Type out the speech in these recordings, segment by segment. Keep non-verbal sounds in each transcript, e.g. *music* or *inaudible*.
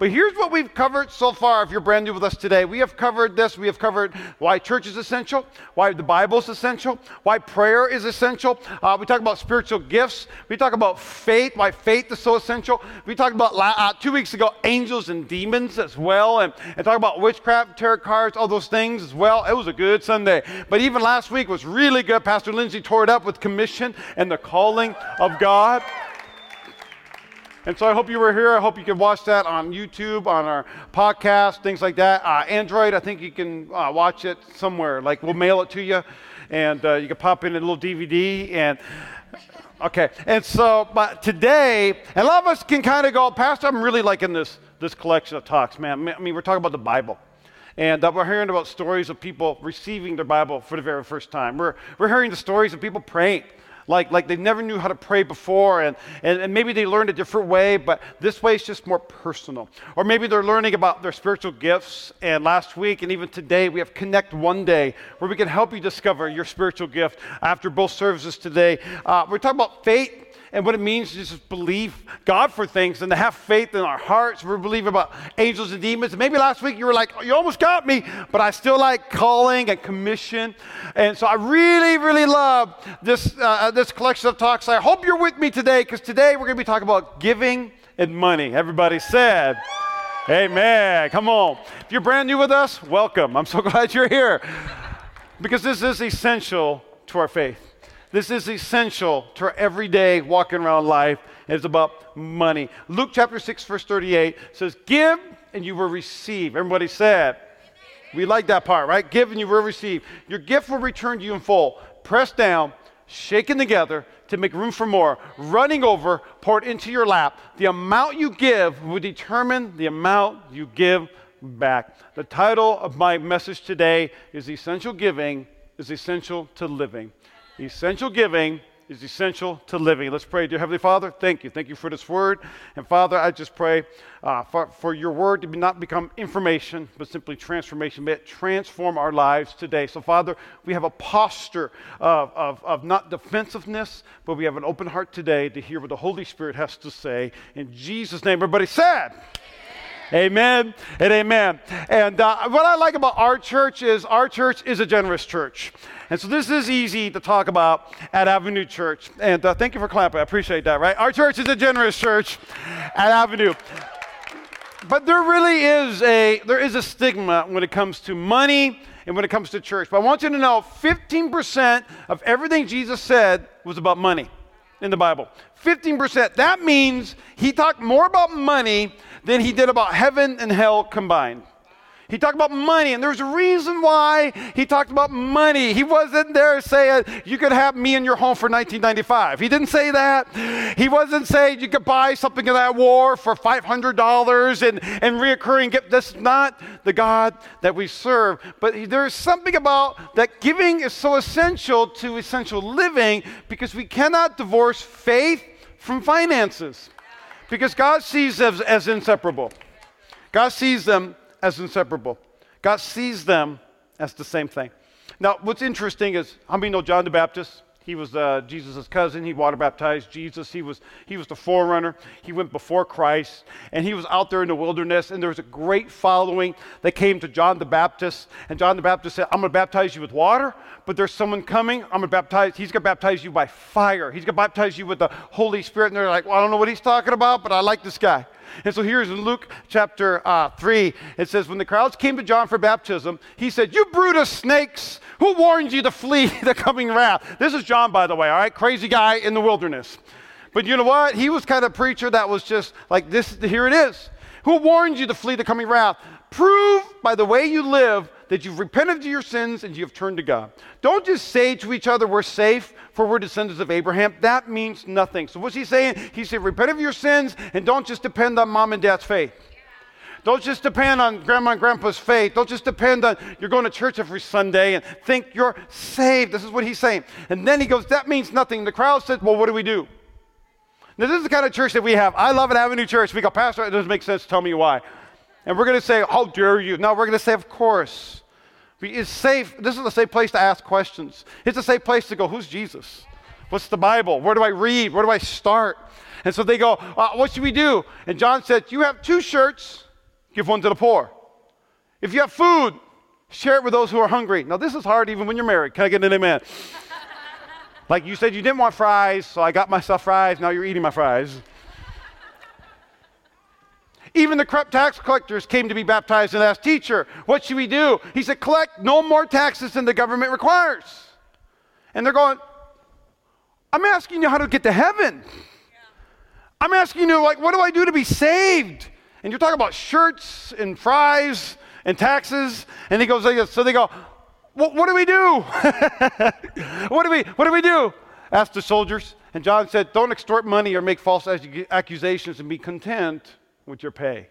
But here's what we've covered so far. If you're brand new with us today, we have covered this. We have covered why church is essential, why the Bible is essential, why prayer is essential. Uh, we talk about spiritual gifts. We talk about faith, why faith is so essential. We talked about uh, two weeks ago angels and demons as well, and, and talk about witchcraft, tarot cards, all those things as well. It was a good Sunday. But even last week was really good. Pastor Lindsay tore it up with commission and the calling of God. And so I hope you were here. I hope you can watch that on YouTube, on our podcast, things like that. Uh, Android, I think you can uh, watch it somewhere. Like we'll mail it to you, and uh, you can pop in a little DVD. And okay, and so but today, and a lot of us can kind of go, Pastor, I'm really liking this this collection of talks, man. I mean, we're talking about the Bible. And uh, we're hearing about stories of people receiving their Bible for the very first time. We're, we're hearing the stories of people praying like, like they never knew how to pray before, and, and, and maybe they learned a different way, but this way is just more personal. Or maybe they're learning about their spiritual gifts, and last week and even today we have Connect One Day where we can help you discover your spiritual gift after both services today. Uh, we're talking about faith and what it means to just believe God for things and to have faith in our hearts. We believe about angels and demons. maybe last week you were like, you almost got me, but I still like calling and commission. And so I really, really love this, uh, this collection of talks. I hope you're with me today because today we're going to be talking about giving and money. Everybody said, Amen. Come on. If you're brand new with us, welcome. I'm so *laughs* glad you're here because this is essential to our faith. This is essential to our everyday walking around life. It's about money. Luke chapter 6, verse 38 says, Give and you will receive. Everybody said, we like that part, right? Give and you will receive. Your gift will return to you in full, pressed down, shaken together to make room for more, running over, poured into your lap. The amount you give will determine the amount you give back. The title of my message today is Essential Giving is Essential to Living. Essential giving is essential to living. Let's pray. Dear Heavenly Father, thank you. Thank you for this word. And Father, I just pray uh, for, for your word to not become information, but simply transformation. May it transform our lives today. So, Father, we have a posture of, of, of not defensiveness, but we have an open heart today to hear what the Holy Spirit has to say. In Jesus' name, everybody said, Amen and amen. And uh, what I like about our church is our church is a generous church. And so this is easy to talk about at Avenue Church. And uh, thank you for clapping. I appreciate that, right? Our church is a generous church at Avenue. But there really is a there is a stigma when it comes to money and when it comes to church. But I want you to know 15% of everything Jesus said was about money in the Bible. 15%. That means he talked more about money than he did about heaven and hell combined. He talked about money, and there's a reason why he talked about money. He wasn't there saying, You could have me in your home for 1995. He didn't say that. He wasn't saying you could buy something in that war for $500 and, and reoccurring gift. That's not the God that we serve. But there's something about that giving is so essential to essential living because we cannot divorce faith from finances because God sees them as, as inseparable. God sees them as inseparable. God sees them as the same thing. Now, what's interesting is how many know John the Baptist? He was uh, Jesus' cousin. He water baptized Jesus. He was, he was the forerunner. He went before Christ. And he was out there in the wilderness. And there was a great following that came to John the Baptist. And John the Baptist said, I'm going to baptize you with water, but there's someone coming. I'm going to baptize, he's going to baptize you by fire. He's going to baptize you with the Holy Spirit. And they're like, well, I don't know what he's talking about, but I like this guy. And so here's in Luke chapter uh, 3, it says, When the crowds came to John for baptism, he said, You brood of snakes, who warned you to flee *laughs* the coming wrath? This is John, by the way, all right? Crazy guy in the wilderness. But you know what? He was kind of a preacher that was just like this, here it is. Who warned you to flee the coming wrath? Prove by the way you live that you've repented of your sins and you have turned to God. Don't just say to each other, we're safe, for we're descendants of Abraham. That means nothing. So what's he saying? He said, repent of your sins and don't just depend on mom and dad's faith. Don't just depend on grandma and grandpa's faith. Don't just depend on you're going to church every Sunday and think you're saved. This is what he's saying. And then he goes, that means nothing. The crowd said, well, what do we do? Now, this is the kind of church that we have. I love an Avenue Church. We go, Pastor, it doesn't make sense. Tell me why. And we're going to say, How dare you? No, we're going to say, Of course. It's safe. This is a safe place to ask questions. It's a safe place to go, Who's Jesus? What's the Bible? Where do I read? Where do I start? And so they go, uh, What should we do? And John said, You have two shirts. give one to the poor. If you have food, share it with those who are hungry. Now, this is hard even when you're married. Can I get an amen? *laughs* like you said, you didn't want fries, so I got myself fries. Now you're eating my fries. Even the corrupt tax collectors came to be baptized and asked, Teacher, what should we do? He said, Collect no more taxes than the government requires. And they're going, I'm asking you how to get to heaven. I'm asking you, like, what do I do to be saved? And you're talking about shirts and fries and taxes. And he goes, so they go, what do we do? *laughs* what do we, what do we do? Asked the soldiers. And John said, don't extort money or make false accusations and be content with your pay.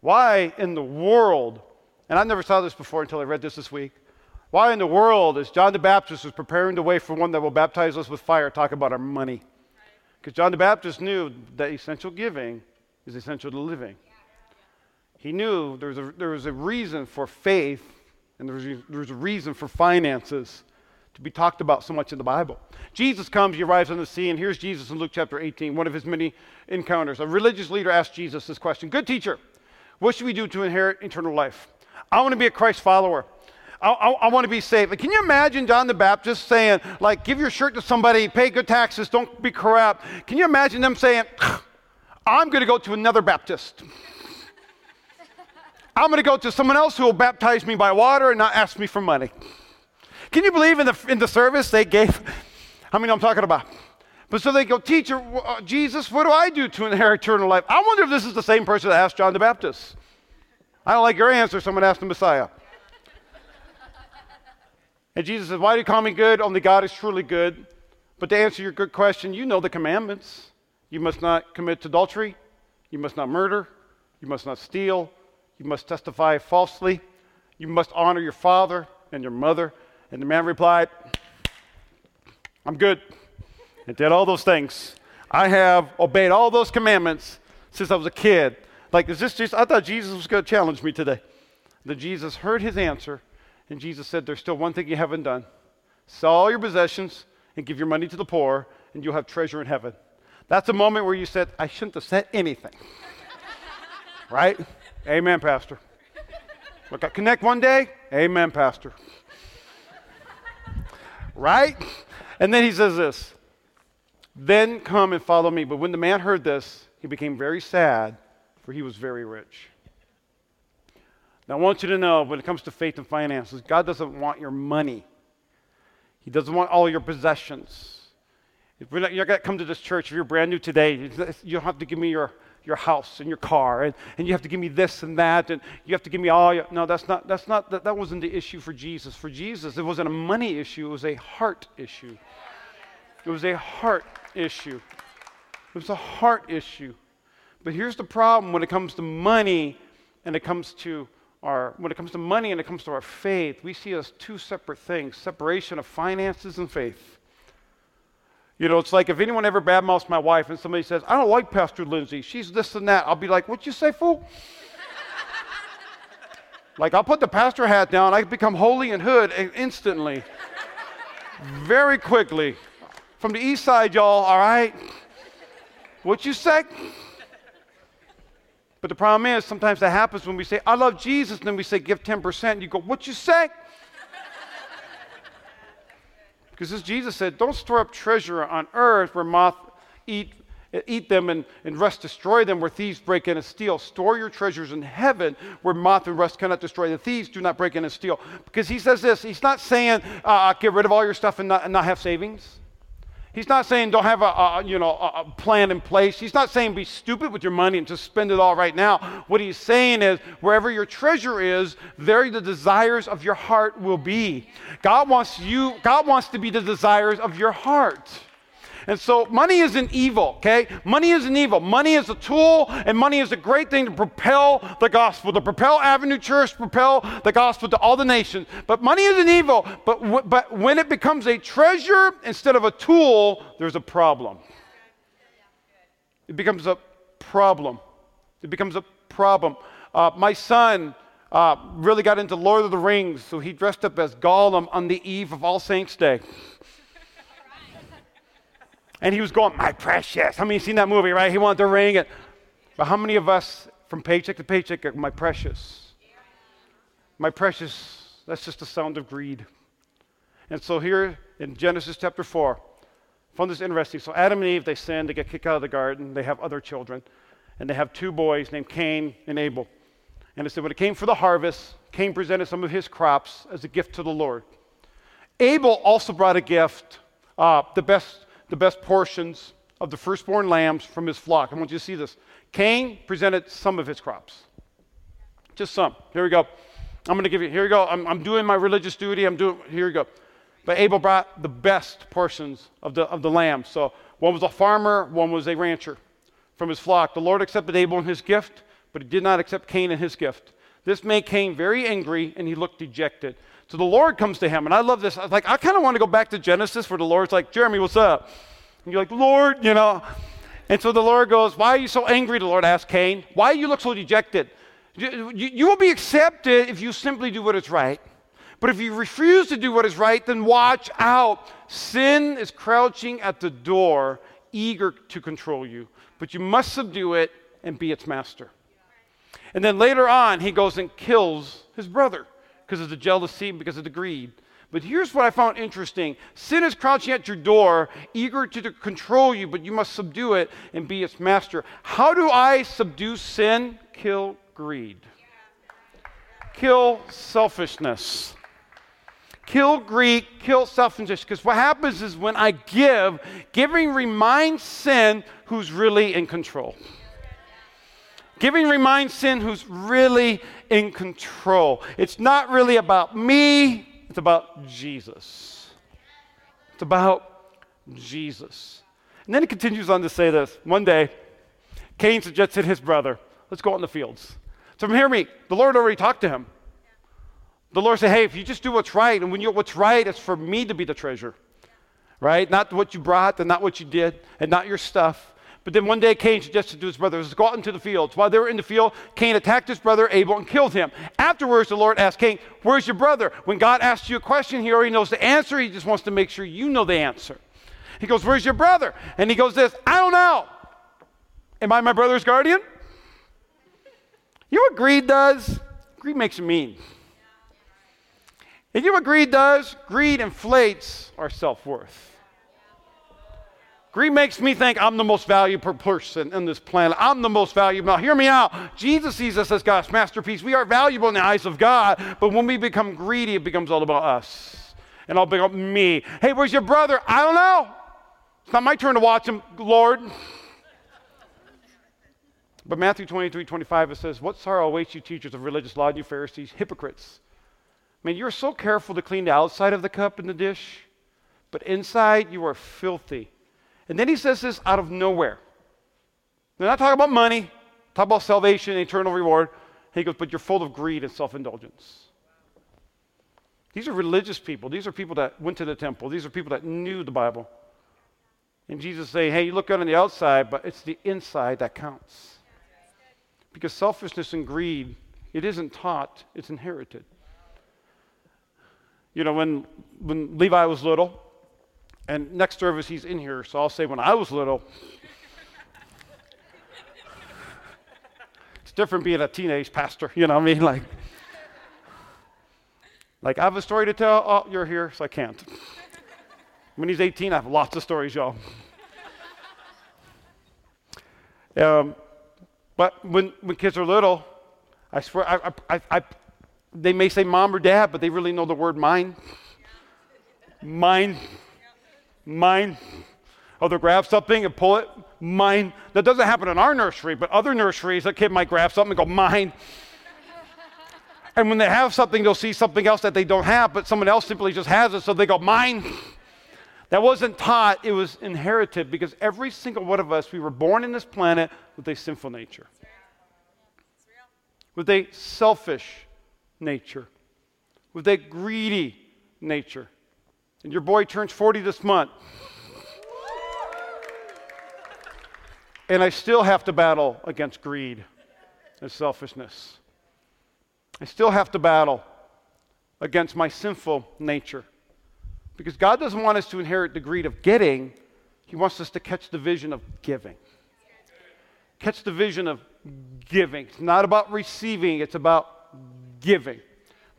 Why in the world, and I never saw this before until I read this this week, why in the world is John the Baptist was preparing the way for one that will baptize us with fire talk about our money? Because John the Baptist knew that essential giving is essential to living. He knew there was a, there was a reason for faith and there was, there was a reason for finances to be talked about so much in the Bible. Jesus comes, he arrives on the scene. Here's Jesus in Luke chapter 18, one of his many encounters. A religious leader asked Jesus this question Good teacher, what should we do to inherit eternal life? I want to be a Christ follower. I, I, I want to be saved. Can you imagine John the Baptist saying, like, give your shirt to somebody, pay good taxes, don't be corrupt? Can you imagine them saying, I'm going to go to another Baptist? I'm going to go to someone else who will baptize me by water and not ask me for money. Can you believe in the, in the service they gave? I mean, I'm talking about. But so they go, Teacher, uh, Jesus, what do I do to inherit eternal life? I wonder if this is the same person that asked John the Baptist. I don't like your answer. Someone asked the Messiah. And Jesus says, Why do you call me good? Only God is truly good. But to answer your good question, you know the commandments. You must not commit adultery. You must not murder. You must not steal. You must testify falsely. You must honor your father and your mother. And the man replied, I'm good. And did all those things. I have obeyed all those commandments since I was a kid. Like, is this just, I thought Jesus was going to challenge me today. That Jesus heard his answer, and Jesus said, There's still one thing you haven't done. Sell all your possessions and give your money to the poor, and you'll have treasure in heaven. That's a moment where you said, I shouldn't have said anything. *laughs* right? Amen, Pastor. Look, I connect one day. Amen, Pastor right? And then he says this Then come and follow me. But when the man heard this, he became very sad, for he was very rich. Now, I want you to know when it comes to faith and finances, God doesn't want your money, He doesn't want all your possessions. If you're not, you're going to come to this church, if you're brand new today, you don't have to give me your your house and your car and, and you have to give me this and that and you have to give me all your, no that's not that's not that, that wasn't the issue for jesus. For jesus it wasn't a money issue it was a heart issue. It was a heart issue. It was a heart issue. But here's the problem when it comes to money and it comes to our when it comes to money and it comes to our faith we see as two separate things separation of finances and faith you know, it's like if anyone ever badmouths my wife and somebody says, I don't like Pastor Lindsay, she's this and that, I'll be like, What'd you say, fool? like, I'll put the pastor hat down, I become holy and hood instantly, very quickly. From the east side, y'all, all right? What you say? But the problem is, sometimes that happens when we say, I love Jesus, and then we say, give 10%. and You go, what you say? Because as Jesus said, don't store up treasure on earth where moth eat, eat them and, and rust destroy them, where thieves break in and steal. Store your treasures in heaven where moth and rust cannot destroy. The thieves do not break in and steal. Because he says this, he's not saying uh, get rid of all your stuff and not, and not have savings. He's not saying don't have a, a you know a, plan in place. He's not saying be stupid with your money and just spend it all right now. What he's saying is wherever your treasure is, there the desires of your heart will be. God wants you. God wants to be the desires of your heart. And so money isn't evil, okay? Money isn't evil. Money is a tool, and money is a great thing to propel the gospel, to propel Avenue Church, propel the gospel to all the nations. But money isn't evil, but, w- but when it becomes a treasure instead of a tool, there's a problem. It becomes a problem. It becomes a problem. Uh, my son uh, really got into Lord of the Rings, so he dressed up as Gollum on the eve of All Saints' Day. And he was going, My precious. How many seen that movie, right? He wanted the ring. And, but how many of us from paycheck to paycheck, are my precious. My precious, that's just the sound of greed. And so here in Genesis chapter 4, I found this interesting. So Adam and Eve, they sin, they get kicked out of the garden, they have other children, and they have two boys named Cain and Abel. And it said when it came for the harvest, Cain presented some of his crops as a gift to the Lord. Abel also brought a gift, uh, the, best, the best portions of the firstborn lambs from his flock. I want you to see this. Cain presented some of his crops, just some. Here we go. I'm going to give you, here we go. I'm, I'm doing my religious duty. I'm doing, here we go. But Abel brought the best portions of the, of the lambs. So one was a farmer, one was a rancher from his flock. The Lord accepted Abel and his gift, but he did not accept Cain and his gift. This made Cain very angry, and he looked dejected. So the Lord comes to him, and I love this. I like, I kind of want to go back to Genesis where the Lord's like, Jeremy, what's up? And you're like, Lord, you know. And so the Lord goes, Why are you so angry? The Lord asked Cain, Why do you look so dejected? You will be accepted if you simply do what is right. But if you refuse to do what is right, then watch out. Sin is crouching at the door, eager to control you. But you must subdue it and be its master. And then later on, he goes and kills his brother because of the jealousy, and because of the greed. But here's what I found interesting sin is crouching at your door, eager to control you, but you must subdue it and be its master. How do I subdue sin? Kill greed, kill selfishness. Kill greed, kill selfishness. Because what happens is when I give, giving reminds sin who's really in control. Giving reminds sin who's really in control. It's not really about me, it's about Jesus. It's about Jesus. And then he continues on to say this. One day, Cain suggested his brother, let's go out in the fields. So hear me, the Lord already talked to him. The Lord said, hey, if you just do what's right, and when you what's right, it's for me to be the treasure. Right? Not what you brought and not what you did and not your stuff. But then one day Cain suggested to his brothers, let's go out into the fields. While they were in the field, Cain attacked his brother Abel and killed him. Afterwards, the Lord asked Cain, Where's your brother? When God asks you a question, he already knows the answer. He just wants to make sure you know the answer. He goes, Where's your brother? And he goes, This, I don't know. Am I my brother's guardian? You know what greed does? Greed makes you mean. And you know what greed does? Greed inflates our self worth. Greed makes me think I'm the most valuable person in this planet. I'm the most valuable. Now, hear me out. Jesus sees us as God's masterpiece. We are valuable in the eyes of God, but when we become greedy, it becomes all about us and all about me. Hey, where's your brother? I don't know. It's not my turn to watch him, Lord. But Matthew 23 25, it says, What sorrow awaits you, teachers of religious law, you Pharisees, hypocrites? I mean, you're so careful to clean the outside of the cup and the dish, but inside you are filthy and then he says this out of nowhere. They're not talking about money, talk about salvation and eternal reward. He goes, but you're full of greed and self indulgence. These are religious people. These are people that went to the temple. These are people that knew the Bible. And Jesus say, hey, you look good on the outside, but it's the inside that counts. Because selfishness and greed, it isn't taught, it's inherited. You know, when, when Levi was little, and next service, he's in here, so I'll say when I was little. it's different being a teenage pastor, you know what I mean? Like, like I have a story to tell. Oh, you're here, so I can't. When he's 18, I have lots of stories, y'all. Um, but when, when kids are little, I swear, I, I, I, they may say mom or dad, but they really know the word mine. Mine mine. Oh, they'll grab something and pull it, mine. That doesn't happen in our nursery, but other nurseries, a kid might grab something and go, mine. and when they have something, they'll see something else that they don't have, but someone else simply just has it, so they go, mine. That wasn't taught, it was inherited because every single one of us, we were born in this planet with a sinful nature, with a selfish nature, with a greedy nature. And your boy turns 40 this month. And I still have to battle against greed and selfishness. I still have to battle against my sinful nature. Because God doesn't want us to inherit the greed of getting, He wants us to catch the vision of giving, catch the vision of giving. It's not about receiving, it's about giving.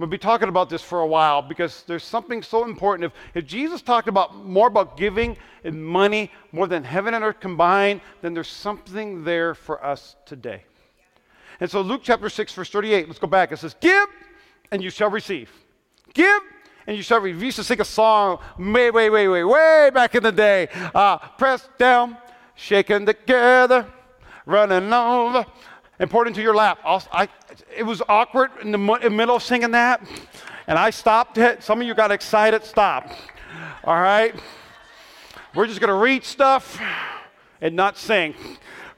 We'll be talking about this for a while because there's something so important. If, if Jesus talked about more about giving and money more than heaven and earth combined, then there's something there for us today. And so Luke chapter 6, verse 38, let's go back. It says, Give and you shall receive. Give and you shall receive. We used to sing a song way, way, way, way, way back in the day. Uh, press down, shaken together, running over and poured into your lap. I, it was awkward in the, middle of singing that, and I stopped it. Some of you got excited. Stop. All right? We're just going to read stuff and not sing.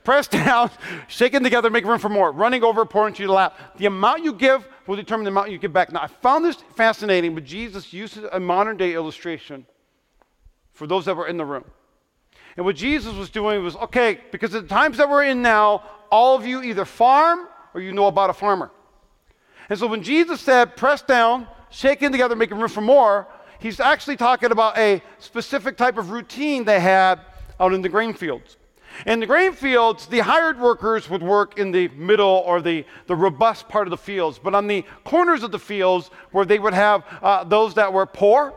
Press down, *laughs* shaking together, make room for more. Running over, pour into your lap. The amount you give will determine the amount you give back. Now, I found this fascinating, but Jesus uses a modern day illustration for those that were in the room. And what Jesus was doing was okay, because the times that we're in now, all of you either farm or you know about a farmer. And so when Jesus said, press down, shaking together, making room for more, he's actually talking about a specific type of routine they had out in the grain fields. In the grain fields, the hired workers would work in the middle or the, the robust part of the fields. But on the corners of the fields, where they would have uh, those that were poor,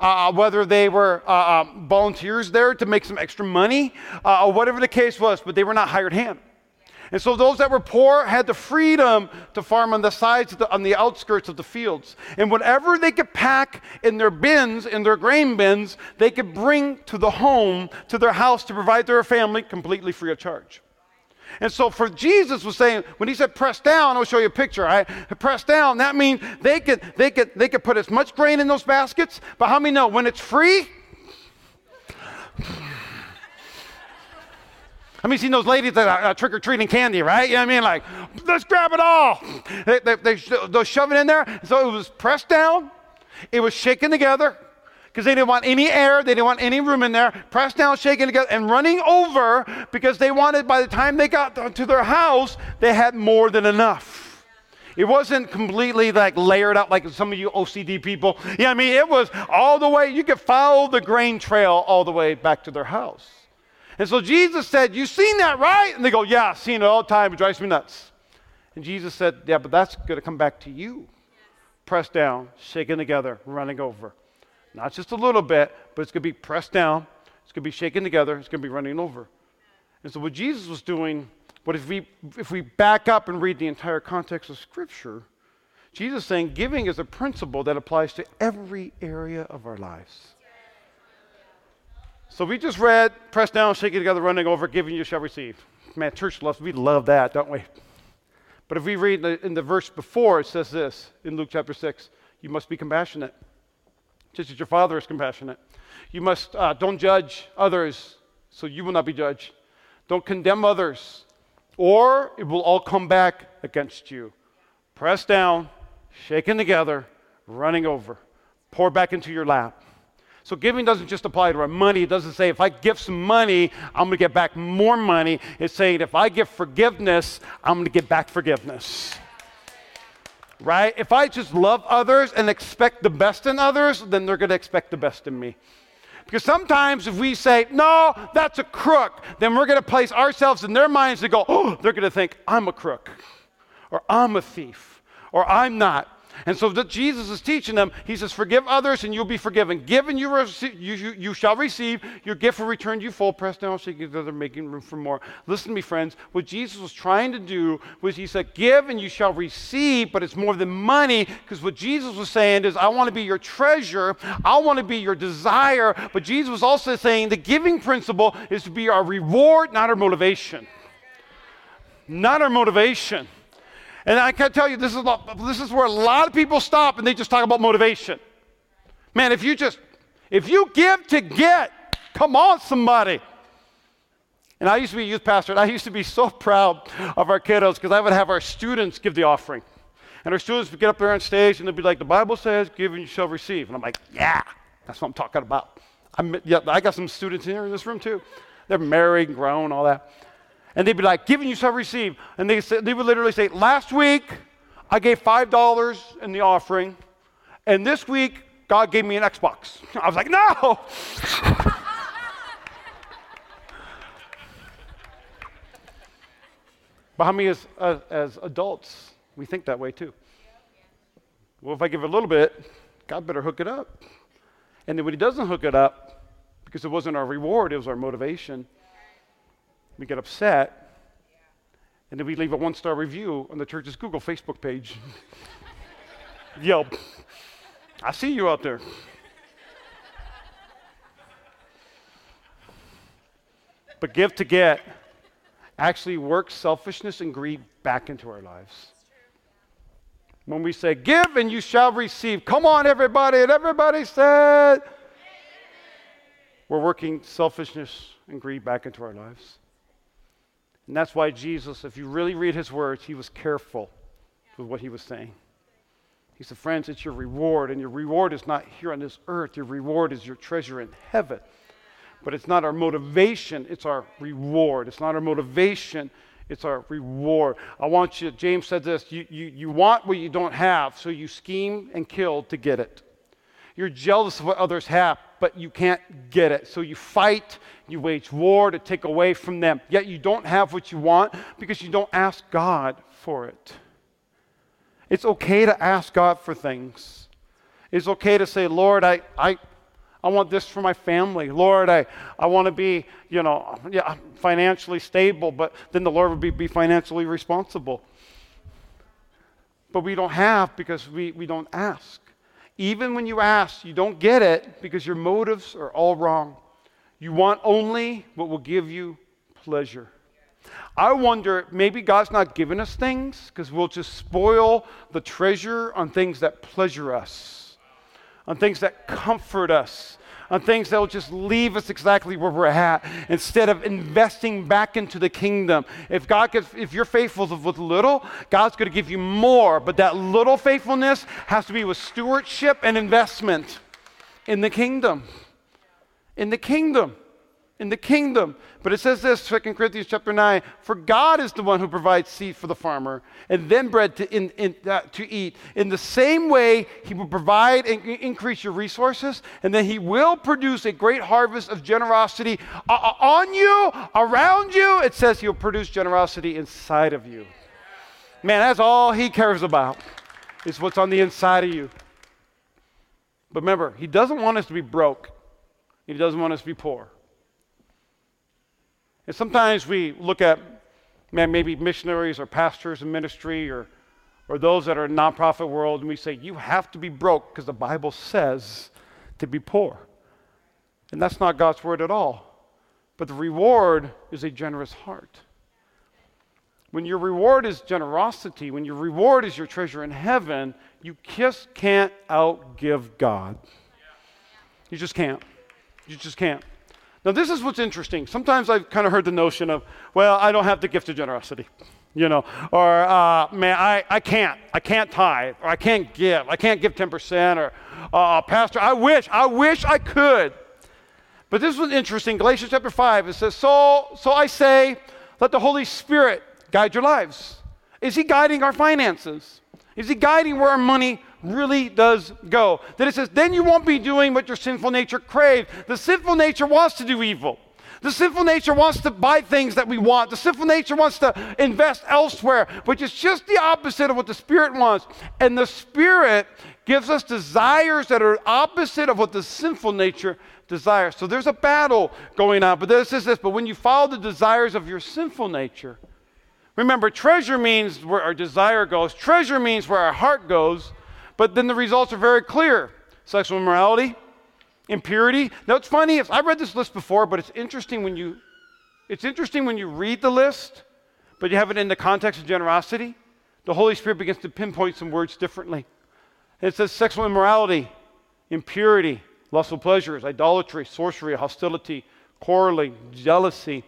uh, whether they were uh, um, volunteers there to make some extra money, uh, or whatever the case was, but they were not hired hand. And so those that were poor had the freedom to farm on the sides, the, on the outskirts of the fields. And whatever they could pack in their bins, in their grain bins, they could bring to the home, to their house to provide their family completely free of charge. And so for Jesus was saying, when he said press down, I'll show you a picture, right? Press down, that means they could, they could, they could put as much grain in those baskets, but how many know when it's free? I mean, seen those ladies that are uh, trick or treating candy, right? You know what I mean? Like, let's grab it all. They, they, they, they shove it in there. So it was pressed down, it was shaken together because they didn't want any air, they didn't want any room in there. Pressed down, shaken together, and running over because they wanted, by the time they got to their house, they had more than enough. It wasn't completely like layered out like some of you OCD people. Yeah, I mean, it was all the way, you could follow the grain trail all the way back to their house. And so Jesus said, You seen that, right? And they go, Yeah, I've seen it all the time. It drives me nuts. And Jesus said, Yeah, but that's going to come back to you. Pressed down, shaken together, running over. Not just a little bit, but it's going to be pressed down, it's going to be shaken together, it's going to be running over. And so what Jesus was doing, what if we if we back up and read the entire context of Scripture, Jesus saying giving is a principle that applies to every area of our lives. So we just read, press down, shake it together, running over, giving you shall receive. Man, church loves, we love that, don't we? But if we read in the, in the verse before, it says this in Luke chapter 6 you must be compassionate, just as your Father is compassionate. You must, uh, don't judge others, so you will not be judged. Don't condemn others, or it will all come back against you. Press down, shaken together, running over, pour back into your lap. So giving doesn't just apply to our money. It doesn't say if I give some money, I'm going to get back more money. It's saying if I give forgiveness, I'm going to get back forgiveness. Right? If I just love others and expect the best in others, then they're going to expect the best in me. Because sometimes if we say, no, that's a crook, then we're going to place ourselves in their minds to go, oh, they're going to think, I'm a crook, or I'm a thief, or I'm not. And so that Jesus is teaching them, he says, Forgive others and you'll be forgiven. Given you, rece- you, you, you shall receive, your gift will return to you full, pressed down, shaking together, making room for more. Listen to me, friends. What Jesus was trying to do was he said, Give and you shall receive, but it's more than money, because what Jesus was saying is, I want to be your treasure, I want to be your desire. But Jesus was also saying the giving principle is to be our reward, not our motivation. Not our motivation. And I can tell you, this is, this is where a lot of people stop and they just talk about motivation. Man, if you just, if you give to get, come on, somebody. And I used to be a youth pastor, and I used to be so proud of our kiddos because I would have our students give the offering. And our students would get up there on stage and they'd be like, The Bible says, give and you shall receive. And I'm like, Yeah, that's what I'm talking about. I'm, yeah, I got some students in here in this room too. They're married, grown, all that. And they'd be like, giving you shall receive. And they, say, they would literally say, last week I gave $5 in the offering, and this week God gave me an Xbox. *laughs* I was like, no! *laughs* But how many as, uh, as adults, we think that way too? Well, if I give a little bit, God better hook it up. And then when He doesn't hook it up, because it wasn't our reward, it was our motivation, we get upset. And then we leave a one star review on the church's Google Facebook page. *laughs* Yelp. I see you out there. But give to get actually works selfishness and greed back into our lives. When we say, Give and you shall receive, come on, everybody, and everybody said, we're working selfishness and greed back into our lives. And that's why Jesus, if you really read his words, he was careful with what he was saying. He said, Friends, it's your reward, and your reward is not here on this earth. Your reward is your treasure in heaven. But it's not our motivation, it's our reward. It's not our motivation, it's our reward. I want you, James said this you, you, you want what you don't have, so you scheme and kill to get it. You're jealous of what others have, but you can't get it. So you fight, you wage war to take away from them. Yet you don't have what you want because you don't ask God for it. It's okay to ask God for things. It's okay to say, Lord, I, I, I want this for my family. Lord, I, I want to be, you know, yeah, financially stable, but then the Lord would be, be financially responsible. But we don't have because we, we don't ask. Even when you ask, you don't get it because your motives are all wrong. You want only what will give you pleasure. I wonder, maybe God's not giving us things because we'll just spoil the treasure on things that pleasure us, on things that comfort us, on things that will just leave us exactly where we're at instead of investing back into the kingdom. If God gets, if you're faithful with little, God's going to give you more. But that little faithfulness has to be with stewardship and investment in the kingdom. In the kingdom in the kingdom. But it says this, 2 Corinthians chapter 9, for God is the one who provides seed for the farmer and then bread to, in, in, uh, to eat. In the same way, he will provide and increase your resources, and then he will produce a great harvest of generosity uh, uh, on you, around you. It says he'll produce generosity inside of you. Man, that's all he cares about, is what's on the inside of you. But remember, he doesn't want us to be broke. He doesn't want us to be poor. And sometimes we look at man, maybe missionaries or pastors in ministry or, or those that are in nonprofit world, and we say, you have to be broke because the Bible says to be poor. And that's not God's word at all. But the reward is a generous heart. When your reward is generosity, when your reward is your treasure in heaven, you just can't outgive God. You just can't. You just can't. Now, this is what's interesting. Sometimes I've kind of heard the notion of, well, I don't have the gift of generosity, you know, or, uh, man, I, I can't. I can't tithe, or I can't give. I can't give 10%, or, uh, Pastor, I wish, I wish I could. But this was interesting. Galatians chapter 5, it says, so, so I say, let the Holy Spirit guide your lives. Is He guiding our finances? Is He guiding where our money really does go. Then it says, then you won't be doing what your sinful nature craves. The sinful nature wants to do evil. The sinful nature wants to buy things that we want. The sinful nature wants to invest elsewhere, which is just the opposite of what the Spirit wants. And the Spirit gives us desires that are opposite of what the sinful nature desires. So there's a battle going on. But this is this. But when you follow the desires of your sinful nature, remember, treasure means where our desire goes, treasure means where our heart goes. But then the results are very clear sexual immorality, impurity. Now it's funny, if I read this list before, but it's interesting when you it's interesting when you read the list, but you have it in the context of generosity. The Holy Spirit begins to pinpoint some words differently. And it says sexual immorality, impurity, lustful pleasures, idolatry, sorcery, hostility, quarreling, jealousy,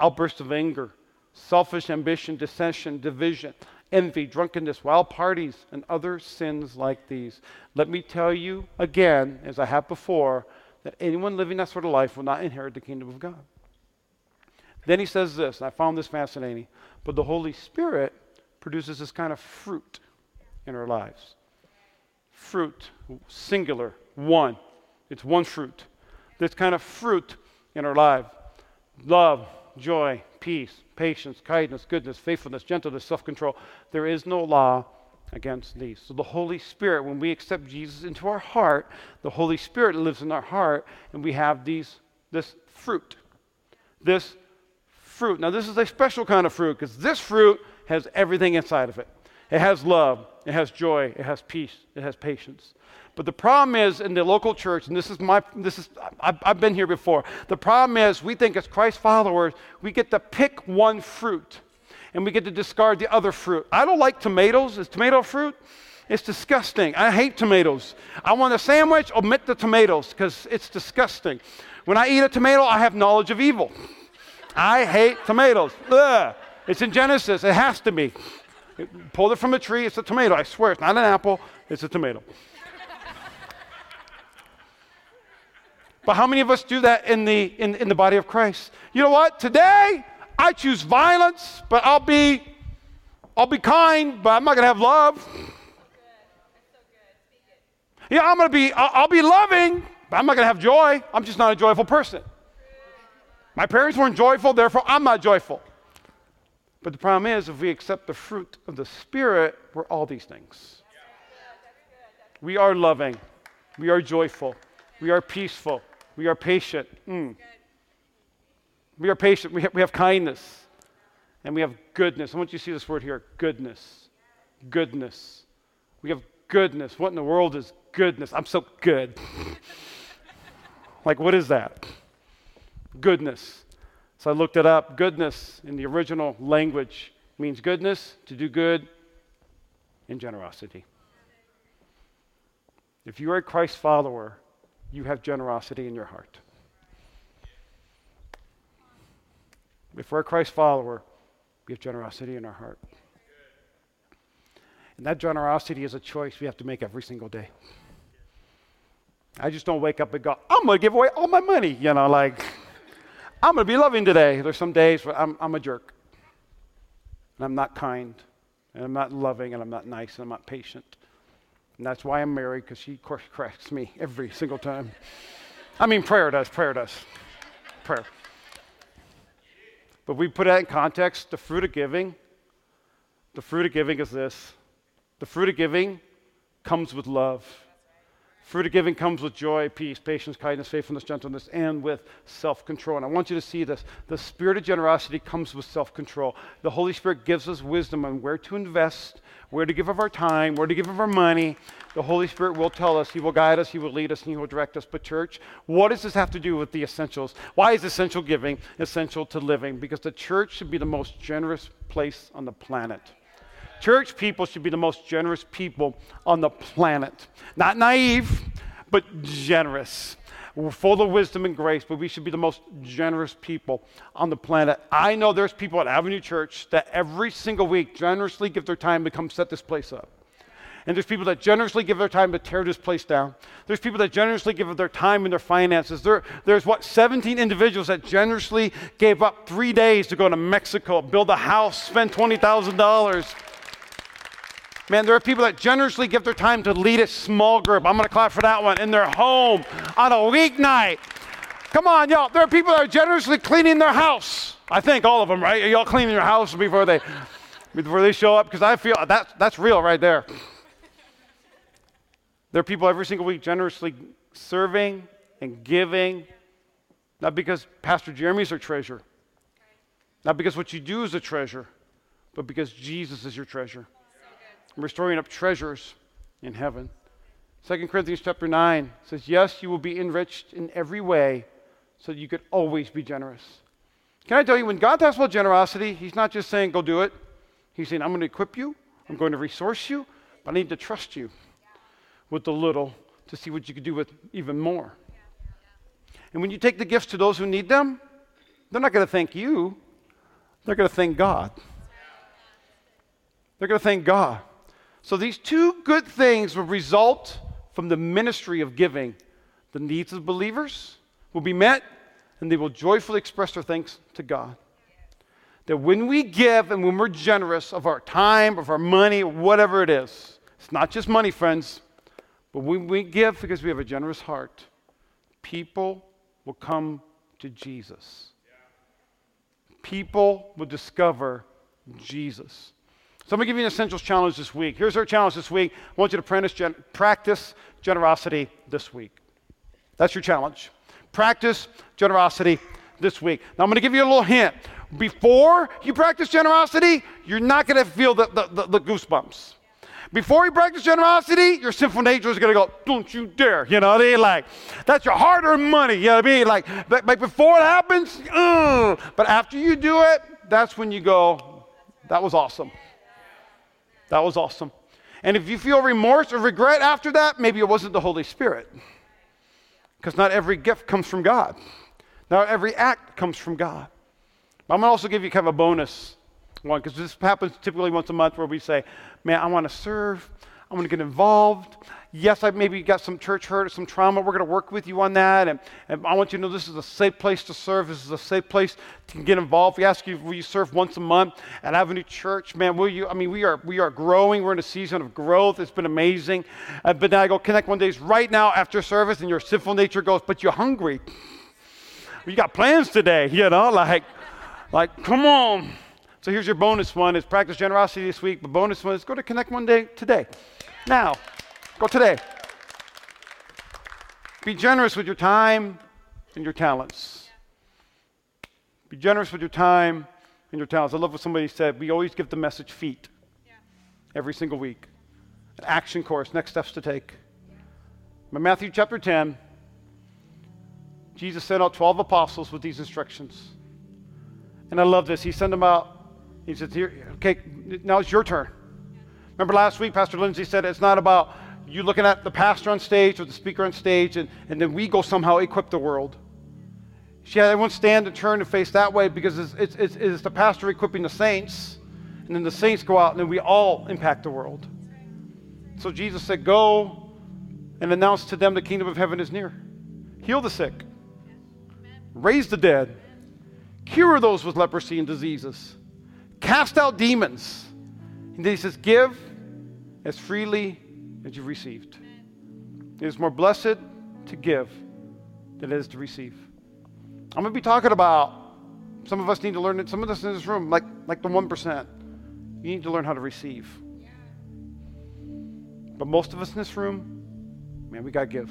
outbursts of anger, selfish ambition, dissension, division envy, drunkenness, wild parties, and other sins like these. Let me tell you again, as I have before, that anyone living that sort of life will not inherit the kingdom of God. Then he says this, and I found this fascinating. But the Holy Spirit produces this kind of fruit in our lives. Fruit, singular, one. It's one fruit. This kind of fruit in our life love, joy, peace, patience, kindness, goodness, faithfulness, gentleness, self control. There is no law against these. So the Holy Spirit, when we accept Jesus into our heart, the Holy Spirit lives in our heart, and we have these this fruit. This fruit. Now, this is a special kind of fruit because this fruit has everything inside of it. It has love, it has joy, it has peace, it has patience. But the problem is in the local church, and this is my, this is, I've, I've been here before. The problem is we think as Christ followers, we get to pick one fruit and we get to discard the other fruit. I don't like tomatoes. Is tomato fruit? It's disgusting. I hate tomatoes. I want a sandwich, omit the tomatoes because it's disgusting. When I eat a tomato, I have knowledge of evil. I hate tomatoes. Ugh. It's in Genesis. It has to be. Pulled it from a tree. It's a tomato. I swear. It's not an apple. It's a tomato. But how many of us do that in the, in, in the body of Christ? You know what? Today, I choose violence, but I'll be, I'll be kind, but I'm not going to have love. Yeah, I'm going to be, I'll, I'll be loving, but I'm not going to have joy. I'm just not a joyful person. My parents weren't joyful, therefore I'm not joyful. But the problem is, if we accept the fruit of the Spirit, we're all these things. We are loving, we are joyful, we are peaceful, we are patient. Mm. We are patient, we we have kindness, and we have goodness. I want you to see this word here goodness. Goodness. We have goodness. What in the world is goodness? I'm so good. *laughs* like, what is that? Goodness. So I looked it up. Goodness in the original language means goodness, to do good, and generosity. If you are a Christ follower, you have generosity in your heart. If we're a Christ follower, we have generosity in our heart. And that generosity is a choice we have to make every single day. I just don't wake up and go, I'm going to give away all my money. You know, like, I'm going to be loving today. There's some days where I'm, I'm a jerk. And I'm not kind. And I'm not loving. And I'm not nice. And I'm not patient. And that's why I'm married, because she corrects me every single time. I mean, prayer does. Prayer does. Prayer. But we put that in context. The fruit of giving, the fruit of giving is this the fruit of giving comes with love. Fruit of giving comes with joy, peace, patience, kindness, faithfulness, gentleness, and with self control. And I want you to see this. The spirit of generosity comes with self control. The Holy Spirit gives us wisdom on where to invest, where to give of our time, where to give of our money. The Holy Spirit will tell us, He will guide us, He will lead us, and He will direct us. But, church, what does this have to do with the essentials? Why is essential giving essential to living? Because the church should be the most generous place on the planet. Church people should be the most generous people on the planet. Not naive, but generous. We're full of wisdom and grace, but we should be the most generous people on the planet. I know there's people at Avenue Church that every single week generously give their time to come set this place up. And there's people that generously give their time to tear this place down. There's people that generously give their time and their finances. There, there's what, 17 individuals that generously gave up three days to go to Mexico, build a house, spend $20,000 Man, there are people that generously give their time to lead a small group. I'm going to clap for that one in their home on a weeknight. Come on, y'all. There are people that are generously cleaning their house. I think all of them, right? Are y'all cleaning your house before they before they show up? Because I feel that that's real right there. There are people every single week generously serving and giving, not because Pastor Jeremy's our treasure, not because what you do is a treasure, but because Jesus is your treasure and storing up treasures in heaven. 2 Corinthians chapter 9 says, Yes, you will be enriched in every way so that you could always be generous. Can I tell you, when God talks about generosity, He's not just saying, Go do it. He's saying, I'm going to equip you, I'm going to resource you, but I need to trust you with the little to see what you can do with even more. And when you take the gifts to those who need them, they're not going to thank you, they're going to thank God. They're going to thank God. So these two good things will result from the ministry of giving. The needs of believers will be met, and they will joyfully express their thanks to God. That when we give and when we're generous of our time, of our money, whatever it is, it's not just money, friends, but when we give because we have a generous heart, people will come to Jesus. people will discover Jesus. So I'm going to give you an essentials challenge this week. Here's our challenge this week. I want you to practice, gen- practice generosity this week. That's your challenge. Practice generosity this week. Now I'm going to give you a little hint. Before you practice generosity, you're not going to feel the, the, the, the goosebumps. Before you practice generosity, your sinful nature is going to go, don't you dare. You know what I mean? Like, that's your hard earned money. You know what I mean? Like, but, but before it happens, ugh. but after you do it, that's when you go, that was awesome. That was awesome. And if you feel remorse or regret after that, maybe it wasn't the Holy Spirit. Because not every gift comes from God, not every act comes from God. But I'm going to also give you kind of a bonus one because this happens typically once a month where we say, Man, I want to serve. I want to get involved. Yes, I maybe got some church hurt or some trauma. We're going to work with you on that. And, and, I want you to know this is a safe place to serve. This is a safe place to get involved. We ask you, will you serve once a month at Avenue Church? Man, will you? I mean, we are, we are growing. We're in a season of growth. It's been amazing. Uh, but now I go connect one days right now after service, and your sinful nature goes, but you're hungry. You got plans today, *laughs* you know, like, like, come on. So here's your bonus one is practice generosity this week. The bonus one is go to Connect one day today. Now, go today. Be generous with your time and your talents. Be generous with your time and your talents. I love what somebody said. We always give the message feet yeah. every single week. An action course, next steps to take. In Matthew chapter 10, Jesus sent out 12 apostles with these instructions. And I love this. He sent them out he says, Here, okay, now it's your turn. Remember last week, Pastor Lindsay said it's not about you looking at the pastor on stage or the speaker on stage, and, and then we go somehow equip the world. She had everyone stand and turn and face that way because it's, it's, it's, it's the pastor equipping the saints, and then the saints go out, and then we all impact the world. So Jesus said, Go and announce to them the kingdom of heaven is near. Heal the sick, raise the dead, cure those with leprosy and diseases Cast out demons. And then he says, Give as freely as you've received. It is more blessed to give than it is to receive. I'm going to be talking about some of us need to learn it. Some of us in this room, like, like the 1%, you need to learn how to receive. But most of us in this room, man, we got to give.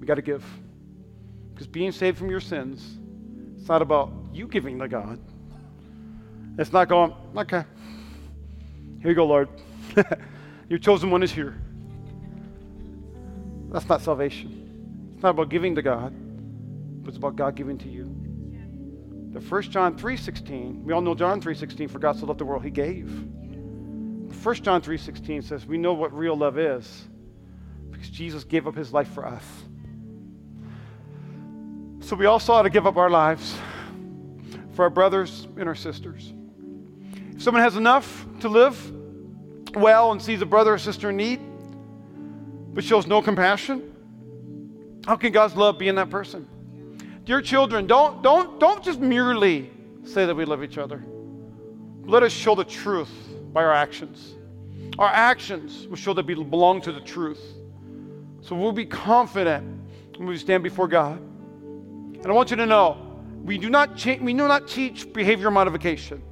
We got to give. Because being saved from your sins, it's not about you giving to God. It's not going, okay, here you go, Lord. *laughs* Your chosen one is here. That's not salvation. It's not about giving to God, but it's about God giving to you. The 1 John 3.16, we all know John 3.16, for God so loved the world, he gave. 1 John 3.16 says, we know what real love is because Jesus gave up his life for us. So we also ought to give up our lives for our brothers and our sisters. If someone has enough to live well and sees a brother or sister in need, but shows no compassion, how can God's love be in that person? Dear children, don't, don't, don't just merely say that we love each other. Let us show the truth by our actions. Our actions will show that we belong to the truth. So we'll be confident when we stand before God. And I want you to know, we do not, cha- we do not teach behavior modification.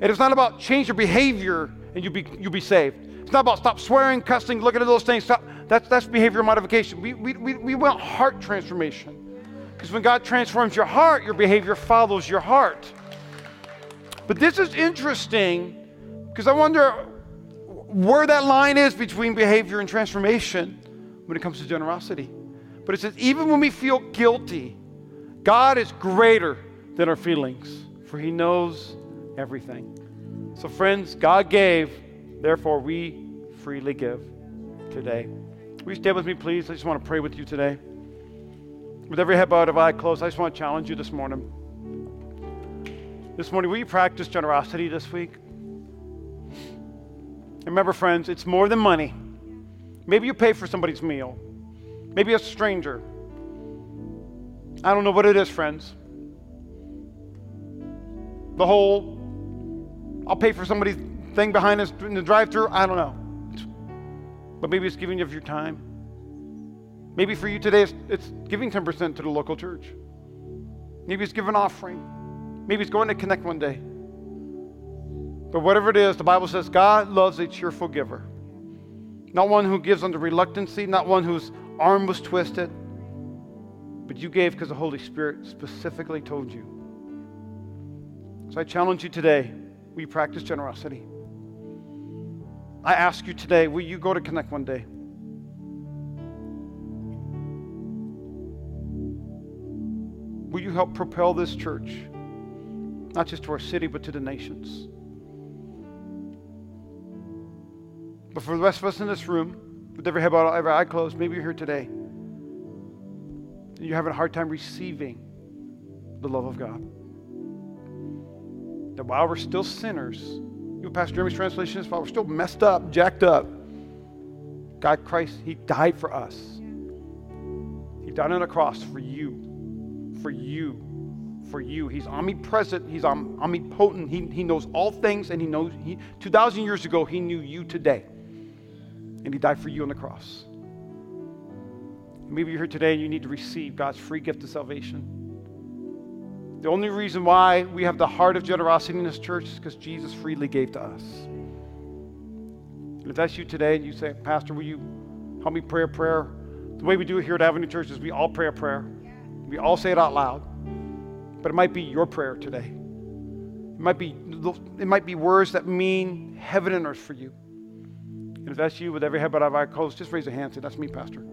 It is not about change your behavior and you'll be, you'll be saved. It's not about stop swearing, cussing, looking at those things. Stop. That's, that's behavior modification. We, we, we, we want heart transformation. Because when God transforms your heart, your behavior follows your heart. But this is interesting because I wonder where that line is between behavior and transformation when it comes to generosity. But it says, even when we feel guilty, God is greater than our feelings, for He knows everything. So, friends, God gave, therefore we freely give today. Will you stand with me, please? I just want to pray with you today. With every head bowed, eye closed, I just want to challenge you this morning. This morning, will you practice generosity this week? Remember, friends, it's more than money. Maybe you pay for somebody's meal, maybe a stranger. I don't know what it is, friends. The whole I'll pay for somebody's thing behind us in the drive through. I don't know. But maybe it's giving of your time. Maybe for you today, it's, it's giving 10% to the local church. Maybe it's giving an offering. Maybe it's going to connect one day. But whatever it is, the Bible says God loves a cheerful giver. Not one who gives under reluctancy, not one whose arm was twisted, but you gave because the Holy Spirit specifically told you. So I challenge you today will you practice generosity? I ask you today, will you go to Connect one day? Will you help propel this church, not just to our city, but to the nations? But for the rest of us in this room, with every head bowed, every eye closed, maybe you're here today and you're having a hard time receiving the love of God. That while we're still sinners, you Pastor Jeremy's translation is while we're still messed up, jacked up, God Christ, He died for us. He died on a cross for you, for you, for you. He's omnipresent. He's omnipotent. He, he knows all things, and He knows. He, 2,000 years ago, He knew you today and He died for you on the cross. Maybe you're here today and you need to receive God's free gift of salvation. The only reason why we have the heart of generosity in this church is because Jesus freely gave to us. And if that's you today and you say, Pastor, will you help me pray a prayer? The way we do it here at Avenue Church is we all pray a prayer. We all say it out loud. But it might be your prayer today. It might be, it might be words that mean heaven and earth for you. And if that's you with every head but eye closed, just raise a hand. Say, that's me, Pastor.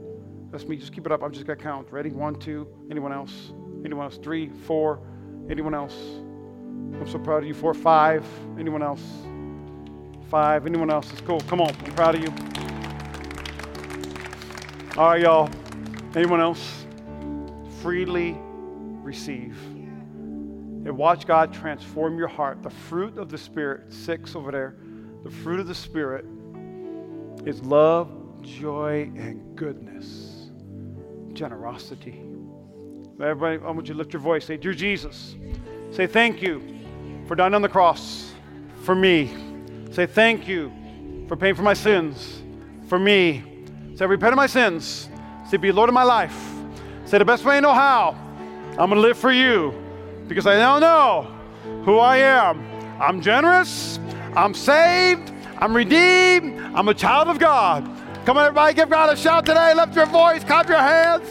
That's me. Just keep it up. I'm just to count. Ready? One, two. Anyone else? Anyone else? Three, four. Anyone else? I'm so proud of you. Four, five. Anyone else? Five. Anyone else? It's cool. Come on. I'm proud of you. All right, y'all. Anyone else? Freely receive. And watch God transform your heart. The fruit of the Spirit, six over there. The fruit of the Spirit is love, joy, and goodness, generosity. Everybody, I want you to lift your voice. Say, Dear Jesus, say thank you for dying on the cross for me. Say thank you for paying for my sins for me. Say, repent of my sins. Say, be Lord of my life. Say, the best way I know how, I'm going to live for you because I now know who I am. I'm generous. I'm saved. I'm redeemed. I'm a child of God. Come on, everybody, give God a shout today. Lift your voice, clap your hands.